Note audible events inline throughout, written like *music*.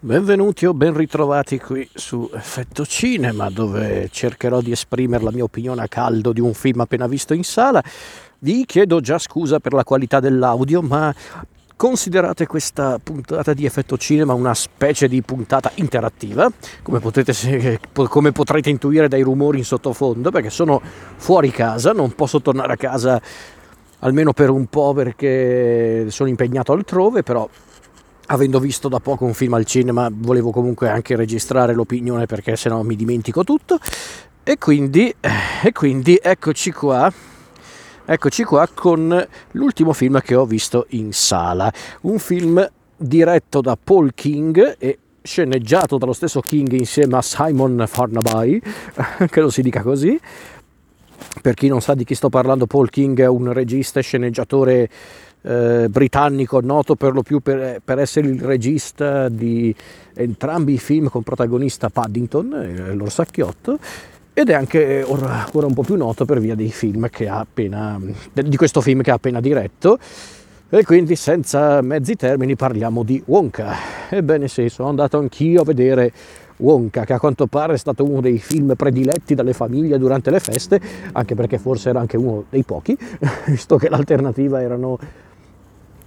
Benvenuti o ben ritrovati qui su Effetto Cinema dove cercherò di esprimere la mia opinione a caldo di un film appena visto in sala. Vi chiedo già scusa per la qualità dell'audio, ma considerate questa puntata di Effetto Cinema una specie di puntata interattiva, come, potete, come potrete intuire dai rumori in sottofondo, perché sono fuori casa, non posso tornare a casa almeno per un po' perché sono impegnato altrove, però avendo visto da poco un film al cinema volevo comunque anche registrare l'opinione perché sennò mi dimentico tutto. E quindi, e quindi eccoci qua eccoci qua con l'ultimo film che ho visto in sala. Un film diretto da Paul King e sceneggiato dallo stesso King insieme a Simon Farnaby *laughs* credo si dica così. Per chi non sa di chi sto parlando Paul King è un regista e sceneggiatore eh, britannico, noto per lo più per, per, essere il regista di entrambi i film con protagonista Paddington, eh, l'Orsacchiotto, ed è anche ora, ora, un po' più noto per via appena, di questo film che ha appena diretto. E quindi senza mezzi termini parliamo di Wonka. Ebbene sì, sono andato anch'io a vedere Wonka, che a quanto pare è stato uno dei film prediletti dalle famiglie durante le feste, anche perché forse era anche uno dei pochi, *laughs* visto che l'alternativa erano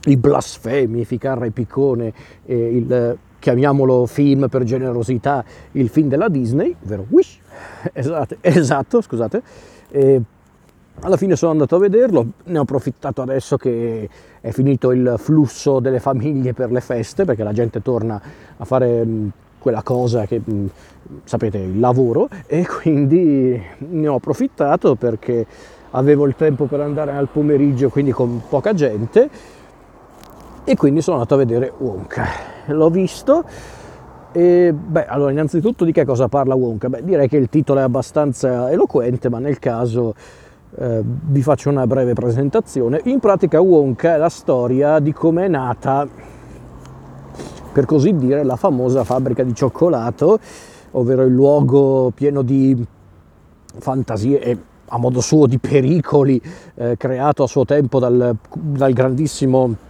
i blasfemi, Ficarra e Piccone, e il, chiamiamolo film per generosità, il film della Disney, vero? Wish! *laughs* Esatto, esatto scusate. E alla fine sono andato a vederlo, ne ho approfittato adesso che è finito il flusso delle famiglie per le feste, perché la gente torna a fare quella cosa che sapete, il lavoro, e quindi ne ho approfittato perché avevo il tempo per andare al pomeriggio, quindi con poca gente e quindi sono andato a vedere Wonka. L'ho visto e beh, allora innanzitutto di che cosa parla Wonka? Beh, direi che il titolo è abbastanza eloquente, ma nel caso eh, vi faccio una breve presentazione. In pratica Wonka è la storia di come è nata, per così dire, la famosa fabbrica di cioccolato, ovvero il luogo pieno di fantasie e a modo suo di pericoli eh, creato a suo tempo dal, dal grandissimo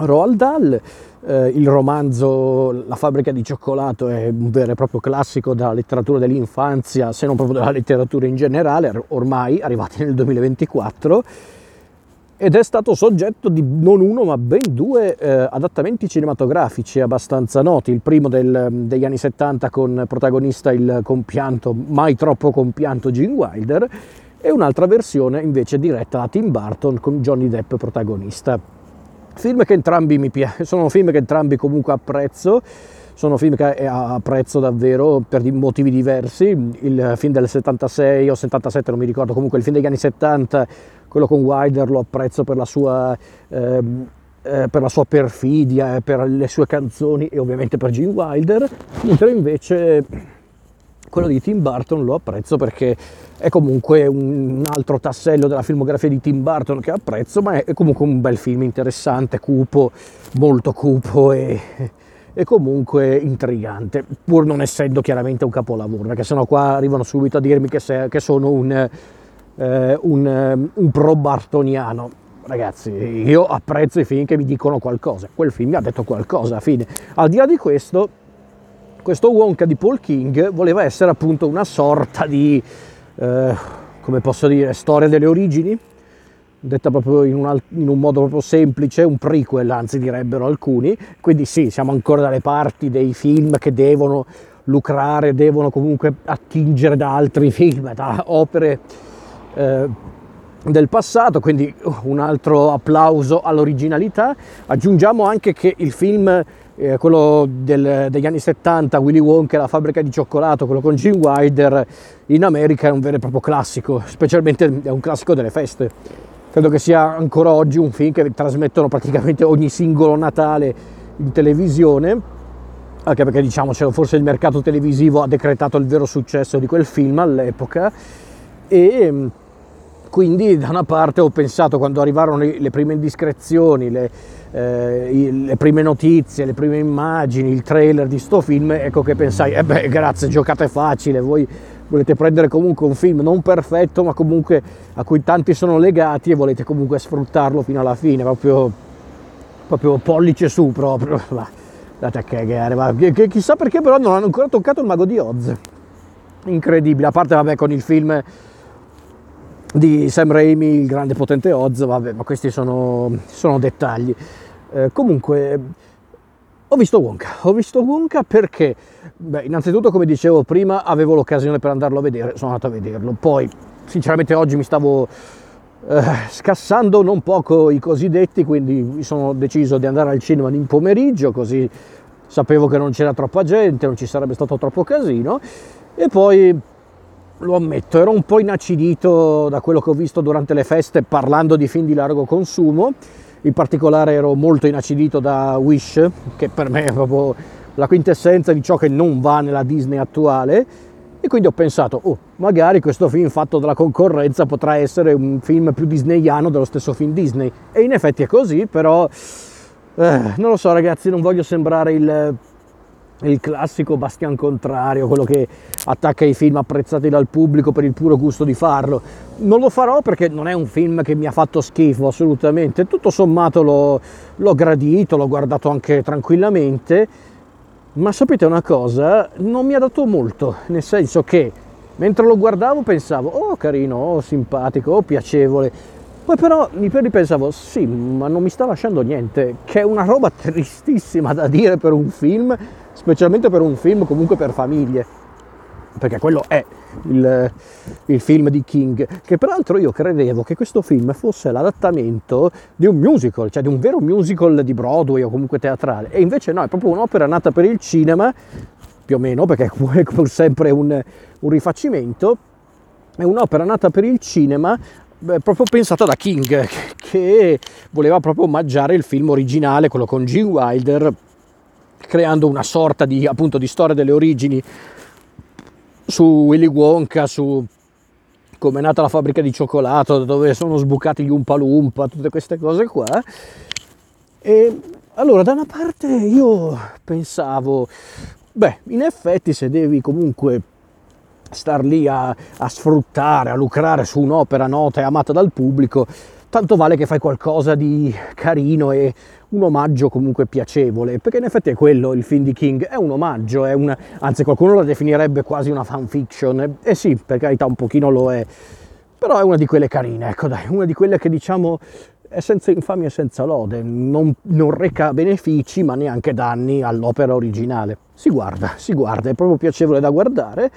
Roald Dahl, eh, il romanzo La fabbrica di cioccolato è un vero e proprio classico della letteratura dell'infanzia, se non proprio della letteratura in generale, ormai arrivati nel 2024, ed è stato soggetto di non uno ma ben due eh, adattamenti cinematografici abbastanza noti, il primo del, degli anni 70 con protagonista il compianto, mai troppo compianto Gene Wilder, e un'altra versione invece diretta da Tim Burton con Johnny Depp protagonista. Film che entrambi mi piacciono, sono film che entrambi comunque apprezzo, sono film che eh, apprezzo davvero per motivi diversi. Il film del 76 o 77, non mi ricordo, comunque il film degli anni 70, quello con Wilder, lo apprezzo per la sua, ehm, eh, per la sua perfidia, per le sue canzoni e ovviamente per Gene Wilder, mentre invece quello di Tim Burton lo apprezzo perché è comunque un altro tassello della filmografia di Tim Burton che apprezzo, ma è comunque un bel film interessante, cupo, molto cupo e, e comunque intrigante, pur non essendo chiaramente un capolavoro, perché sennò qua arrivano subito a dirmi che, se, che sono un, eh, un, un pro bartoniano. Ragazzi, io apprezzo i film che mi dicono qualcosa, quel film mi ha detto qualcosa, fine. Al di là di questo, questo Wonka di Paul King voleva essere appunto una sorta di eh, come posso dire, storia delle origini, detta proprio in un, in un, modo proprio semplice, un prequel anzi direbbero alcuni, quindi sì, siamo ancora dalle parti dei film che devono lucrare, devono comunque attingere da altri film, da opere eh, del passato, quindi un altro applauso all'originalità. Aggiungiamo anche che il film eh, quello del, degli anni 70, Willy Wonka la fabbrica di cioccolato, quello con Gene Wilder, in America è un vero e proprio classico, specialmente è un classico delle feste. Credo che sia ancora oggi un film che trasmettono praticamente ogni singolo Natale in televisione, anche perché diciamo forse il mercato televisivo ha decretato il vero successo di quel film all'epoca e quindi da una parte ho pensato quando arrivarono le prime indiscrezioni, le, eh, le prime notizie, le prime immagini, il trailer di sto film, ecco che pensai, eh beh grazie, giocate facile, voi volete prendere comunque un film non perfetto ma comunque a cui tanti sono legati e volete comunque sfruttarlo fino alla fine, proprio, proprio pollice su proprio. *laughs* Date a cagare, ma chissà perché però non hanno ancora toccato il mago di Oz. Incredibile, a parte vabbè con il film di Sam Raimi, il grande potente Oz, vabbè, ma questi sono, sono dettagli. Eh, comunque, ho visto Wonka, ho visto Wonka perché, beh, innanzitutto come dicevo prima, avevo l'occasione per andarlo a vedere, sono andato a vederlo, poi sinceramente oggi mi stavo eh, scassando non poco i cosiddetti, quindi mi sono deciso di andare al cinema in pomeriggio, così sapevo che non c'era troppa gente, non ci sarebbe stato troppo casino, e poi lo ammetto, ero un po' inacidito da quello che ho visto durante le feste parlando di film di largo consumo, in particolare ero molto inacidito da Wish, che per me è proprio la quintessenza di ciò che non va nella Disney attuale, e quindi ho pensato, oh, magari questo film fatto dalla concorrenza potrà essere un film più disneyano dello stesso film Disney. E in effetti è così, però eh, non lo so ragazzi, non voglio sembrare il, il classico bastian contrario, quello che attacca i film apprezzati dal pubblico per il puro gusto di farlo. Non lo farò perché non è un film che mi ha fatto schifo assolutamente, tutto sommato l'ho, l'ho gradito, l'ho guardato anche tranquillamente ma sapete una cosa? Non mi ha dato molto, nel senso che mentre lo guardavo pensavo, oh carino, oh simpatico, oh piacevole. Poi però mi ripensavo, sì, ma non mi sta lasciando niente, che è una roba *laughs* tristissima da dire per un film, specialmente per un film comunque per famiglie perché quello è il, il, film di King, che peraltro io credevo che questo film fosse l'adattamento di un musical, cioè di un vero musical di Broadway o comunque teatrale, e invece no, è proprio un'opera nata per il cinema, più o meno, perché *laughs* è pur sempre un, un rifacimento, è un'opera nata per il cinema beh, proprio pensata da King, *laughs* che voleva proprio omaggiare il film originale, quello con Gene Wilder, creando una sorta di, appunto, di storia delle origini su Willy Wonka, su come è nata la fabbrica di cioccolato, dove sono sbucati gli Umpa Lumpa, tutte queste cose qua. E allora, da una parte io pensavo, beh, in effetti se devi comunque star lì a, a sfruttare, a lucrare su un'opera nota e amata dal pubblico, tanto vale che fai qualcosa di carino e un omaggio comunque piacevole, perché in effetti è quello il film di King, è un omaggio, è una, anzi qualcuno la definirebbe quasi una fanfiction, e eh sì, per carità un pochino lo è, però è una di quelle carine, ecco dai, una di quelle che diciamo è senza infamia e senza lode, non, non reca benefici ma neanche danni all'opera originale. Si guarda, si guarda, è proprio piacevole da guardare,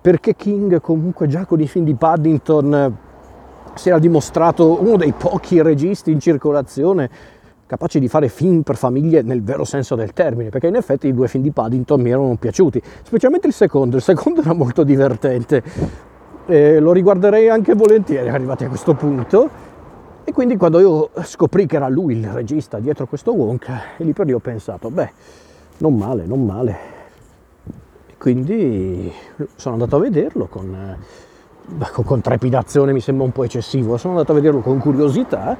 perché King comunque già con i film di Paddington si era dimostrato uno dei pochi registi in circolazione capaci di fare film per famiglie nel vero senso del termine, perché in effetti i due film di Paddington mi erano piaciuti, specialmente il secondo, il secondo era molto divertente, e lo riguarderei anche volentieri arrivati a questo punto, e quindi quando io scoprì che era lui il regista dietro questo Wonka, e lì per lì ho pensato, beh, non male, non male. E quindi sono andato a vederlo con, con trepidazione, mi sembra un po' eccessivo, sono andato a vederlo con curiosità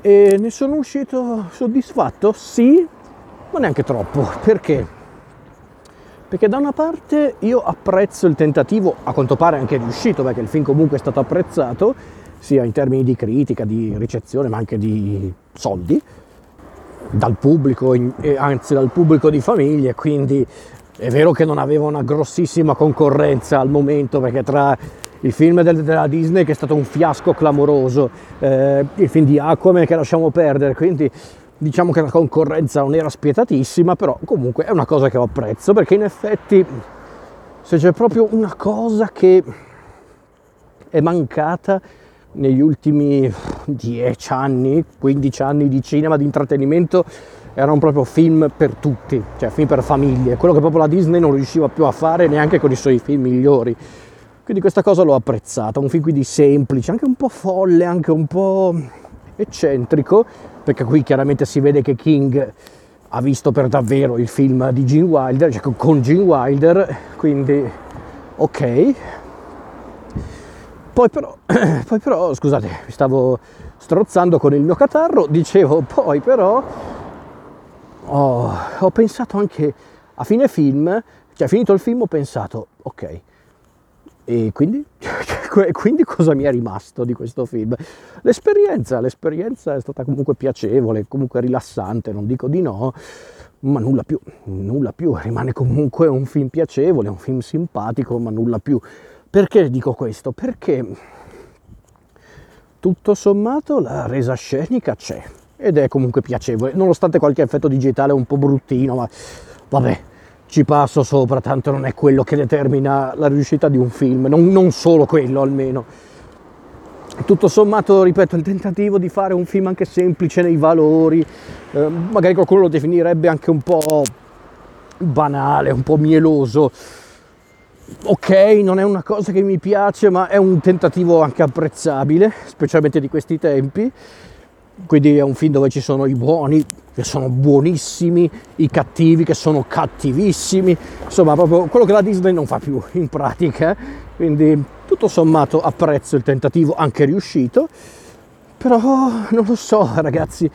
e ne sono uscito soddisfatto? Sì, ma neanche troppo. Perché? Perché da una parte io apprezzo il tentativo, a quanto pare anche riuscito, perché il film comunque è stato apprezzato, sia in termini di critica, di ricezione, ma anche di soldi, dal pubblico, anzi dal pubblico di famiglie, quindi è vero che non aveva una grossissima concorrenza al momento, perché tra il film della Disney che è stato un fiasco clamoroso, eh, il film di Aquaman che lasciamo perdere, quindi diciamo che la concorrenza non era spietatissima, però comunque è una cosa che apprezzo perché in effetti se c'è proprio una cosa che è mancata negli ultimi 10 anni, 15 anni di cinema, di intrattenimento, erano proprio film per tutti, cioè film per famiglie, quello che proprio la Disney non riusciva più a fare neanche con i suoi film migliori. Quindi questa cosa l'ho apprezzata, un film quindi semplice, anche un po' folle, anche un po' eccentrico, perché qui chiaramente si vede che King ha visto per davvero il film di Gene Wilder, cioè con Gene Wilder, quindi ok. Poi però, *clears throat* poi però, scusate, mi stavo strozzando con il mio catarro, dicevo poi però oh, ho pensato anche a fine film, cioè finito il film ho pensato, ok, e quindi? *laughs* quindi cosa mi è rimasto di questo film? L'esperienza, l'esperienza è stata comunque piacevole, comunque rilassante, non dico di no, ma nulla più, nulla più, rimane comunque un film piacevole, un film simpatico, ma nulla più. Perché dico questo? Perché tutto sommato la resa scenica c'è ed è comunque piacevole, nonostante qualche effetto digitale un po' bruttino, ma vabbè, ci passo sopra, tanto non è quello che determina la riuscita di un film, non, non solo quello almeno. Tutto sommato, ripeto, il tentativo di fare un film anche semplice nei valori, eh, magari qualcuno lo definirebbe anche un po' banale, un po' mieloso. Ok, non è una cosa che mi piace, ma è un tentativo anche apprezzabile, specialmente di questi tempi quindi è un film dove ci sono i buoni che sono buonissimi, i cattivi che sono cattivissimi, insomma proprio quello che la Disney non fa più in pratica, quindi tutto sommato apprezzo il tentativo anche riuscito, però non lo so ragazzi,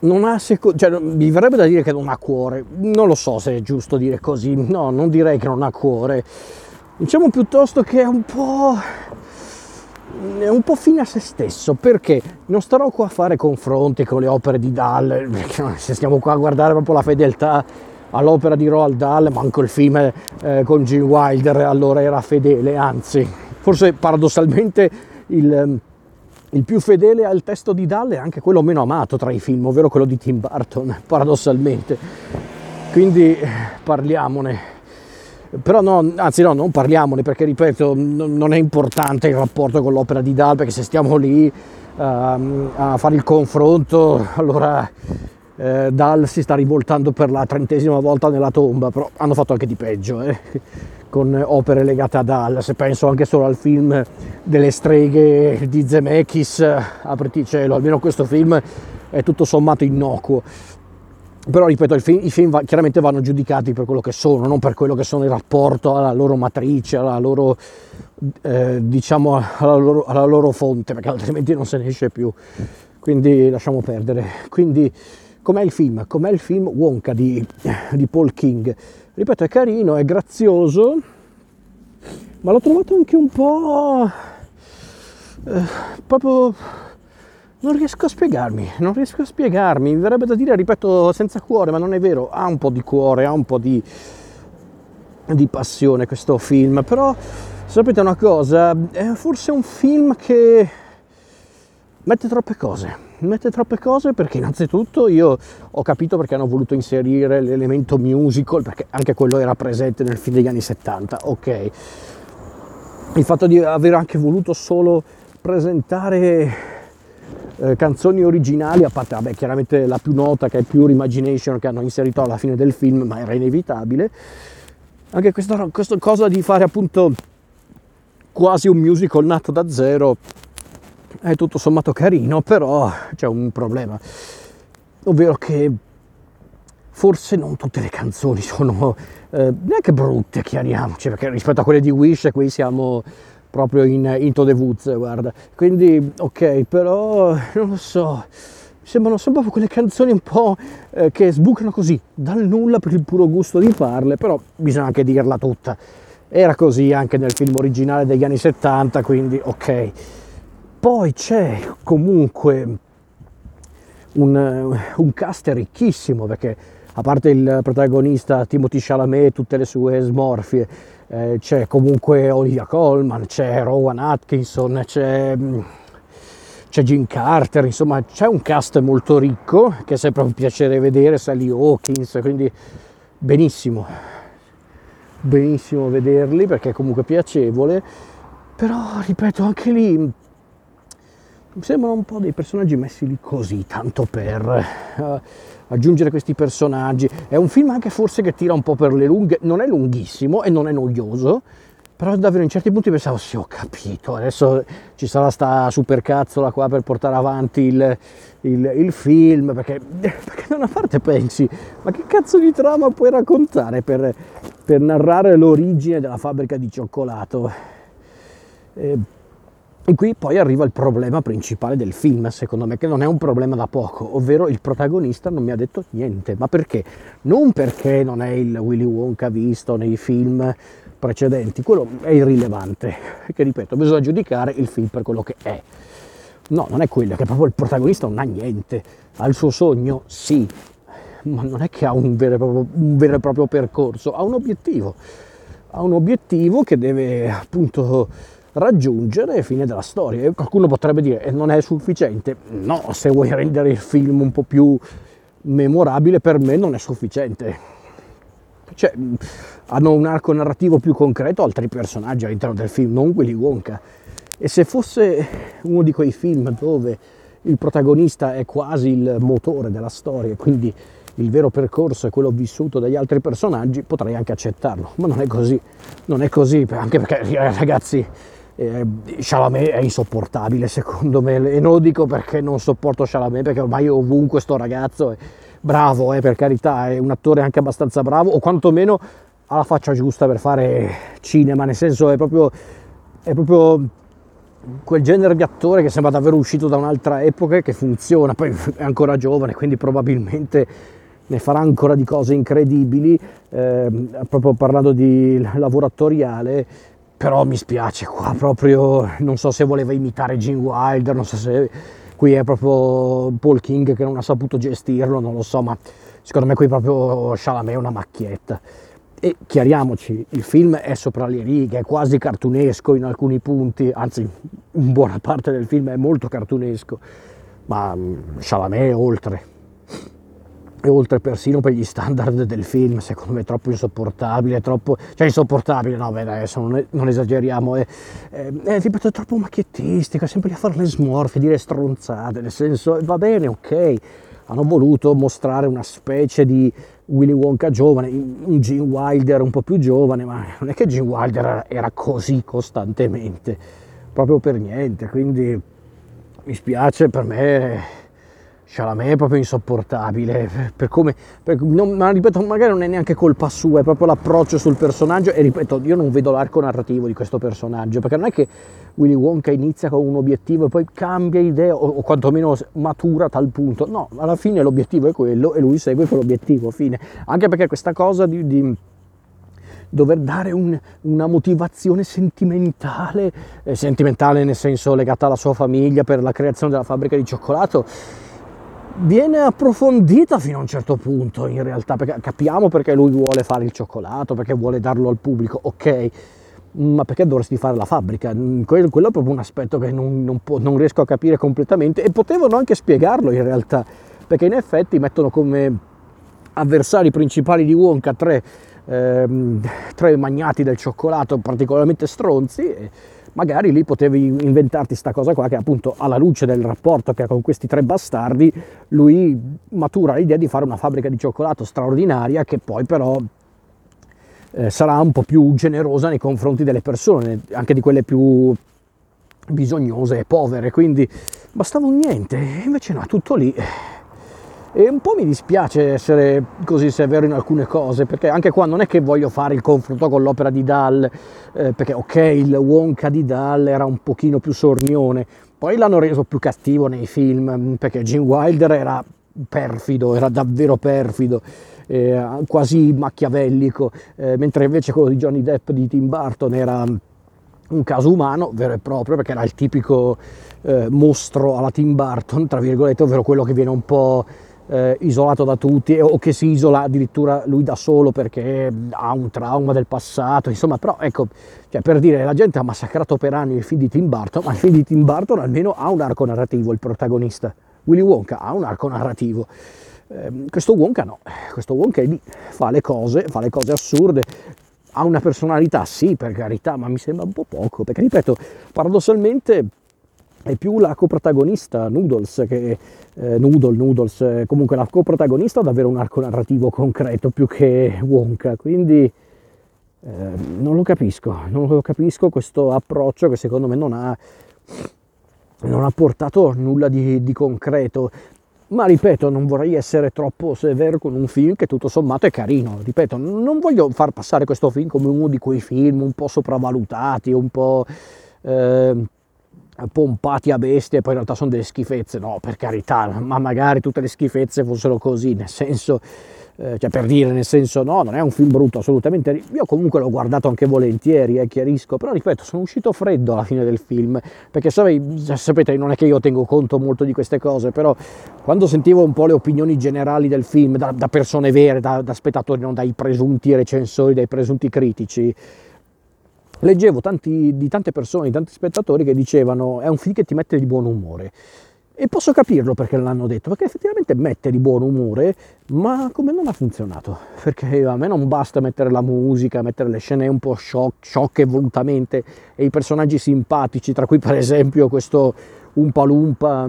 non ha seco- cioè, mi verrebbe da dire che non ha cuore, non lo so se è giusto dire così, no, non direi che non ha cuore, diciamo piuttosto che è un po' è un po' fine a se stesso perché non starò qua a fare confronti con le opere di Dahl, *laughs* se stiamo qua a guardare proprio la fedeltà all'opera di Roald Dahl, ma anche il film eh, con Gene Wilder allora era fedele, anzi, forse paradossalmente il, il, più fedele al testo di Dahl è anche quello meno amato tra i film, ovvero quello di Tim Burton, *laughs* paradossalmente. Quindi parliamone però no, anzi no, non parliamone perché ripeto, non è importante il rapporto con l'opera di Dal perché se stiamo lì uh, a fare il confronto, *laughs* allora eh, Dal si sta rivoltando per la trentesima volta nella tomba, però hanno fatto anche di peggio, eh, *laughs* con opere legate a Dal, se penso anche solo al film delle streghe di Zemeckis, apriti cielo, almeno questo film è tutto sommato innocuo però ripeto, film, i film va, chiaramente vanno giudicati per quello che sono, non per quello che sono il rapporto alla loro matrice, alla loro, eh, diciamo, alla loro, alla loro, fonte, perché altrimenti non se ne esce più. Quindi lasciamo perdere. Quindi, com'è il film? Com'è il film Wonka di, di Paul King? Ripeto, è carino, è grazioso, ma l'ho trovato anche un po'... Eh, proprio non riesco a spiegarmi, non riesco a spiegarmi, mi verrebbe da dire, ripeto, senza cuore, ma non è vero, ha un po' di cuore, ha un po' di, di passione questo film, però sapete una cosa, è forse un film che mette troppe cose, mette troppe cose perché innanzitutto io ho capito perché hanno voluto inserire l'elemento musical, perché anche quello era presente nel film degli anni 70, ok. Il fatto di aver anche voluto solo presentare eh, canzoni originali, a parte vabbè, chiaramente la più nota che è Pure Imagination che hanno inserito alla fine del film, ma era inevitabile. Anche questa, questa cosa di fare appunto quasi un musical nato da zero è tutto sommato carino, però c'è un problema, ovvero che forse non tutte le canzoni sono eh, neanche brutte, chiariamoci, perché rispetto a quelle di Wish qui siamo proprio in Into the Woods, guarda. Quindi, ok, però non lo so, sembrano sempre quelle canzoni un po' eh, che sbucano così, dal nulla per il puro gusto di farle, però bisogna anche dirla tutta. Era così anche nel film originale degli anni 70, quindi ok. Poi c'è comunque un, un cast ricchissimo, perché a parte il protagonista Timothy Chalamet e tutte le sue smorfie, eh, c'è comunque Olivia Colman, c'è Rowan Atkinson, c'è, mm, c'è Jim Carter, insomma c'è un cast molto ricco che è sempre un piacere vedere, Sally Hawkins, quindi benissimo, benissimo vederli perché è comunque piacevole, però ripeto anche lì mi sembrano un po' dei personaggi messi lì così, tanto per... Uh, aggiungere questi personaggi. È un film anche forse che tira un po' per le lunghe, non è lunghissimo e non è noioso, però davvero in certi punti pensavo sì ho capito, adesso ci sarà sta supercazzola qua per portare avanti il, il, il film, perché, perché, da una parte pensi, ma che cazzo di trama puoi raccontare per, per narrare l'origine della fabbrica di cioccolato? Eh, e qui poi arriva il problema principale del film, secondo me, che non è un problema da poco, ovvero il protagonista non mi ha detto niente. Ma perché? Non perché non è il Willy Wonka visto nei film precedenti, quello è irrilevante, *laughs* che ripeto, bisogna giudicare il film per quello che è. No, non è quello, è che proprio il protagonista non ha niente, ha il suo sogno, sì, ma non è che ha un vero, proprio, un vero e proprio percorso, ha un obiettivo, ha un obiettivo che deve appunto raggiungere fine della storia. Qualcuno potrebbe dire, e non è sufficiente. No, se vuoi rendere il film un po' più memorabile, per me non è sufficiente. Cioè, hanno un arco narrativo più concreto altri personaggi all'interno del film, non Willy Wonka. E se fosse uno di quei film dove il protagonista è quasi il motore della storia, quindi il vero percorso è quello vissuto dagli altri personaggi, potrei anche accettarlo, ma non è così, non è così, anche perché ragazzi, eh, Chalamet è insopportabile secondo me. E non lo dico perché non sopporto Chalamet perché ormai ovunque sto ragazzo è bravo eh, per carità è un attore anche abbastanza bravo o quantomeno ha la faccia giusta per fare cinema nel senso è proprio, è proprio quel genere di attore che sembra davvero uscito da un'altra epoca e che funziona. Poi è ancora giovane quindi probabilmente ne farà ancora di cose incredibili. Eh, proprio parlando di lavoratoriale però mi spiace qua proprio, non so se voleva imitare Gene Wilder, non so se qui è proprio Paul King che non ha saputo gestirlo, non lo so, ma secondo me qui proprio Chalamet è una macchietta. E chiariamoci, il film è sopra le righe, è quasi cartunesco in alcuni punti, anzi in buona parte del film è molto cartunesco, ma mm, Chalamet è oltre e oltre persino per gli standard del film, secondo me è troppo insopportabile, troppo, cioè insopportabile, no, beh, adesso non, non esageriamo, è, è, è, ripeto, è troppo macchiettistica, sempre lì a fare le smorfie, dire stronzate, nel senso, va bene, ok, hanno voluto mostrare una specie di Willy Wonka giovane, un Gene Wilder un po' più giovane, ma non è che Gene Wilder era così costantemente, proprio per niente, quindi mi spiace, per me Chalamet è proprio insopportabile, per come, per, non, ma ripeto, magari non è neanche colpa sua, è proprio l'approccio sul personaggio e ripeto, io non vedo l'arco narrativo di questo personaggio, perché non è che Willy Wonka inizia con un obiettivo e poi cambia idea o, o quantomeno matura a tal punto, no, alla fine l'obiettivo è quello e lui segue quell'obiettivo, fine, anche perché questa cosa di, di dover dare un, una motivazione sentimentale, eh, sentimentale nel senso legata alla sua famiglia per la creazione della fabbrica di cioccolato, viene approfondita fino a un certo punto in realtà, perché capiamo perché lui vuole fare il cioccolato, perché vuole darlo al pubblico, ok, ma perché dovresti fare la fabbrica? Quello, quello è proprio un aspetto che non, non, po- non, riesco a capire completamente e potevano anche spiegarlo in realtà, perché in effetti mettono come avversari principali di Wonka tre, ehm, tre magnati del cioccolato particolarmente stronzi. E, magari lì potevi inventarti questa cosa qua che appunto alla luce del rapporto che ha con questi tre bastardi, lui matura l'idea di fare una fabbrica di cioccolato straordinaria che poi però eh, sarà un po' più generosa nei confronti delle persone, anche di quelle più bisognose e povere, quindi bastava un niente, invece no, tutto lì. E un po' mi dispiace essere così severo in alcune cose, perché anche qua non è che voglio fare il confronto con l'opera di Dahl, eh, perché ok, il Wonka di Dahl era un pochino più sornione, poi l'hanno reso più cattivo nei film, perché Gene Wilder era perfido, era davvero perfido, eh, quasi machiavellico, eh, mentre invece quello di Johnny Depp di Tim Burton era un caso umano vero e proprio, perché era il tipico eh, mostro alla Tim Burton, tra virgolette, ovvero quello che viene un po' eh, isolato da tutti o che si isola addirittura lui da solo perché ha un trauma del passato, insomma, però ecco, cioè, per dire, la gente ha massacrato per anni il film di Tim Burton, ma il film di Tim Burton almeno ha un arco narrativo, il protagonista. Willy Wonka ha un arco narrativo. Eh, questo Wonka no, questo Wonka è lì, fa le cose, fa le cose assurde, ha una personalità, sì, per carità, ma mi sembra un po' poco, perché ripeto, paradossalmente è più la coprotagonista Noodles che eh, Noodle, Noodles, eh, comunque la coprotagonista ha davvero un arco narrativo concreto più che Wonka, quindi eh, non lo capisco, non lo capisco questo approccio che secondo me non ha, non ha portato nulla di, di concreto. Ma ripeto, non vorrei essere troppo severo con un film che tutto sommato è carino. Ripeto, non voglio far passare questo film come uno di quei film un po' sopravvalutati, un po' eh, pompati a bestia e poi in realtà sono delle schifezze, no, per carità, ma magari tutte le schifezze fossero così, nel senso eh, cioè per dire nel senso no, non è un film brutto assolutamente, io comunque l'ho guardato anche volentieri, eh, chiarisco, però ripeto, sono uscito freddo alla fine del film, perché sapete, non è che io tengo conto molto di queste cose, però quando sentivo un po' le opinioni generali del film, da, da persone vere, da, da spettatori, non dai presunti recensori, dai presunti critici, leggevo tanti, di tante persone, di tanti spettatori che dicevano è un film che ti mette di buon umore. E posso capirlo perché l'hanno detto, perché effettivamente mette di buon umore, ma come non ha funzionato? Perché a me non basta mettere la musica, mettere le scene un po' sciocche volutamente e i personaggi simpatici, tra cui per esempio questo Umpa Lumpa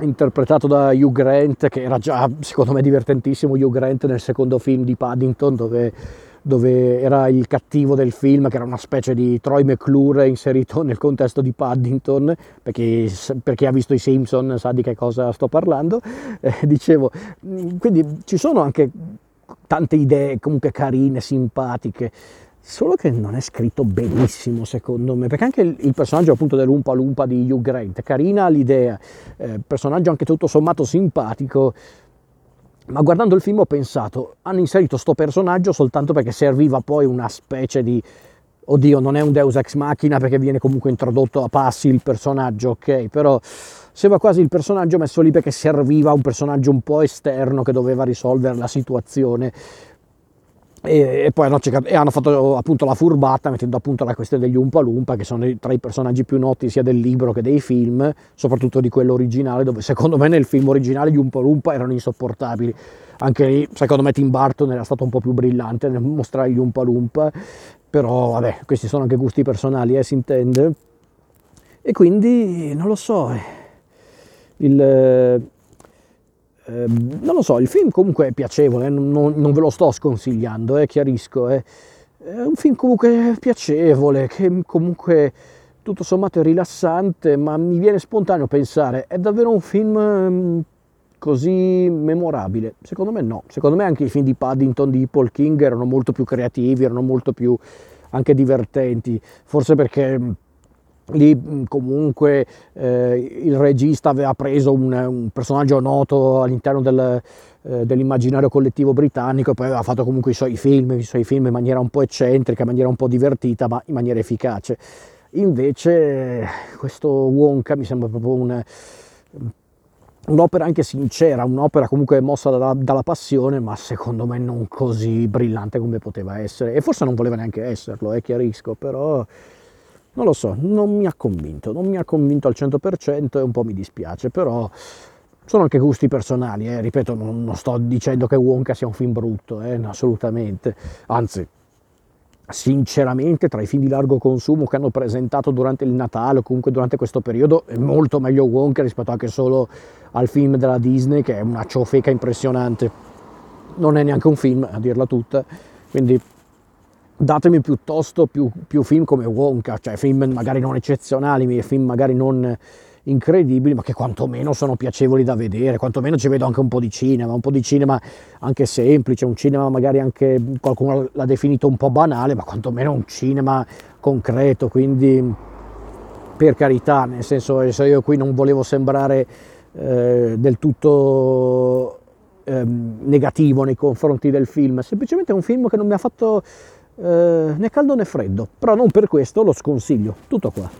interpretato da Hugh Grant, che era già secondo me divertentissimo Hugh Grant nel secondo film di Paddington, dove dove era il cattivo del film, che era una specie di Troy McClure inserito nel contesto di Paddington, perché, perché ha visto i Simpson sa di che cosa sto parlando. Eh, dicevo, mm, quindi ci sono anche tante idee comunque carine, simpatiche, solo che non è scritto benissimo secondo me, perché anche il personaggio appunto dell'Umpa Lumpa di Hugh Grant, carina l'idea, eh, personaggio anche tutto sommato simpatico, ma guardando il film ho pensato, hanno inserito sto personaggio soltanto perché serviva poi una specie di... Oddio, non è un Deus Ex Machina perché viene comunque introdotto a passi il personaggio, ok? Però sembra quasi il personaggio messo lì perché serviva un personaggio un po' esterno che doveva risolvere la situazione e, poi hanno, cercato, e hanno, fatto appunto la furbata mettendo appunto la questione degli Umpa Lumpa che sono tra i personaggi più noti sia del libro che dei film soprattutto di quello originale dove secondo me nel film originale gli Umpa Lumpa erano insopportabili anche lì secondo me Tim Burton era stato un po' più brillante nel mostrare gli Umpa Lumpa però vabbè questi sono anche gusti personali eh, si intende e quindi non lo so eh. il, eh, non lo so, il film comunque è piacevole, non, non ve lo sto sconsigliando, eh, chiarisco, eh. è un film comunque piacevole, che comunque tutto sommato è rilassante, ma mi viene spontaneo pensare, è davvero un film mm, così memorabile? Secondo me no, secondo me anche i film di Paddington di Paul King erano molto più creativi, erano molto più anche divertenti, forse perché lì comunque eh, il regista aveva preso un, un personaggio noto all'interno del, eh, dell'immaginario collettivo britannico e poi aveva fatto comunque i suoi film, i suoi film in maniera un po' eccentrica, in maniera un po' divertita, ma in maniera efficace. Invece questo Wonka mi sembra proprio un, un'opera anche sincera, un'opera comunque mossa da, dalla passione, ma secondo me non così brillante come poteva essere. E forse non voleva neanche esserlo, è eh, chiarisco, però non lo so, non mi ha convinto, non mi ha convinto al 100% e un po' mi dispiace, però sono anche gusti personali, eh. ripeto, non, non, sto dicendo che Wonka sia un film brutto, eh, assolutamente, anzi, sinceramente tra i film di largo consumo che hanno presentato durante il Natale o comunque durante questo periodo è molto meglio Wonka rispetto anche solo al film della Disney che è una ciofeca impressionante, non è neanche un film a dirla tutta, quindi datemi piuttosto più, più, film come Wonka, cioè film magari non eccezionali, film magari non incredibili, ma che quantomeno sono piacevoli da vedere, quantomeno ci vedo anche un po' di cinema, un po' di cinema anche semplice, un cinema magari anche qualcuno l'ha definito un po' banale, ma quantomeno un cinema concreto, quindi per carità, nel senso io qui non volevo sembrare eh, del tutto eh, negativo nei confronti del film, semplicemente è un film che non mi ha fatto eh, né caldo né freddo, però non per questo lo sconsiglio, tutto qua.